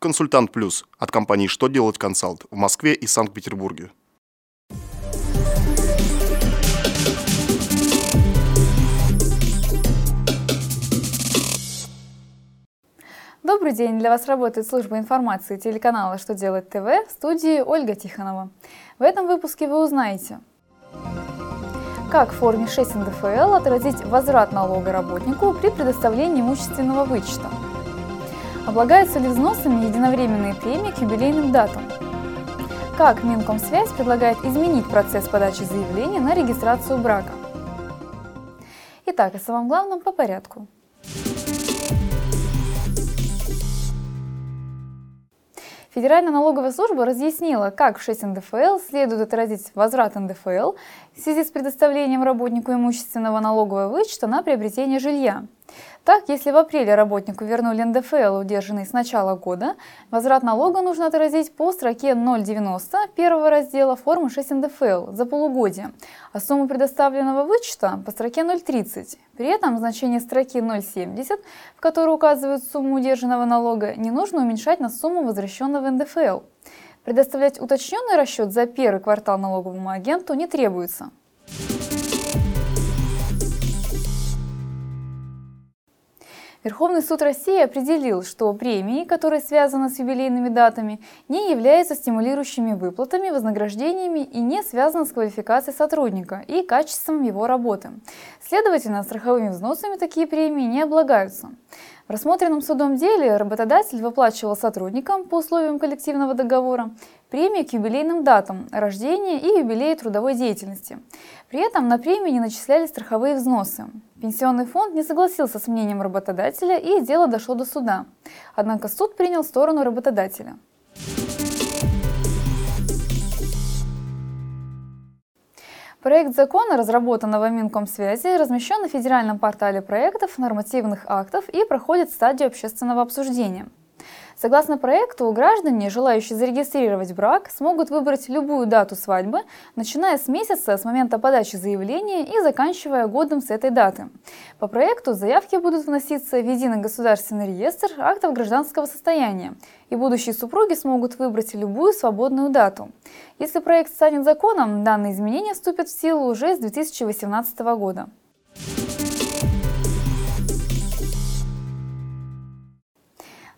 Консультант Плюс от компании «Что делать консалт» в Москве и Санкт-Петербурге. Добрый день! Для вас работает служба информации телеканала «Что делать ТВ» в студии Ольга Тихонова. В этом выпуске вы узнаете, как в форме 6 НДФЛ отразить возврат налога работнику при предоставлении имущественного вычета? Облагаются ли взносами единовременные премии к юбилейным датам? Как Минкомсвязь предлагает изменить процесс подачи заявления на регистрацию брака? Итак, о самом главном по порядку. Федеральная налоговая служба разъяснила, как в 6 НДФЛ следует отразить возврат НДФЛ в связи с предоставлением работнику имущественного налогового вычета на приобретение жилья. Так, если в апреле работнику вернули НДФЛ, удержанный с начала года, возврат налога нужно отразить по строке 090 первого раздела формы 6 НДФЛ за полугодие, а сумму предоставленного вычета по строке 030. При этом значение строки 070, в которой указывают сумму удержанного налога, не нужно уменьшать на сумму возвращенного НДФЛ. Предоставлять уточненный расчет за первый квартал налоговому агенту не требуется. Верховный суд России определил, что премии, которые связаны с юбилейными датами, не являются стимулирующими выплатами, вознаграждениями и не связаны с квалификацией сотрудника и качеством его работы. Следовательно, страховыми взносами такие премии не облагаются. В рассмотренном судом деле работодатель выплачивал сотрудникам по условиям коллективного договора премии к юбилейным датам рождения и юбилея трудовой деятельности. При этом на премии не начислялись страховые взносы. Пенсионный фонд не согласился с мнением работодателя и дело дошло до суда. Однако суд принял сторону работодателя. Проект закона, разработанного Минкомсвязи, размещен на федеральном портале проектов, нормативных актов и проходит стадию общественного обсуждения. Согласно проекту, граждане, желающие зарегистрировать брак, смогут выбрать любую дату свадьбы, начиная с месяца с момента подачи заявления и заканчивая годом с этой даты. По проекту заявки будут вноситься в единый государственный реестр актов гражданского состояния, и будущие супруги смогут выбрать любую свободную дату. Если проект станет законом, данные изменения вступят в силу уже с 2018 года.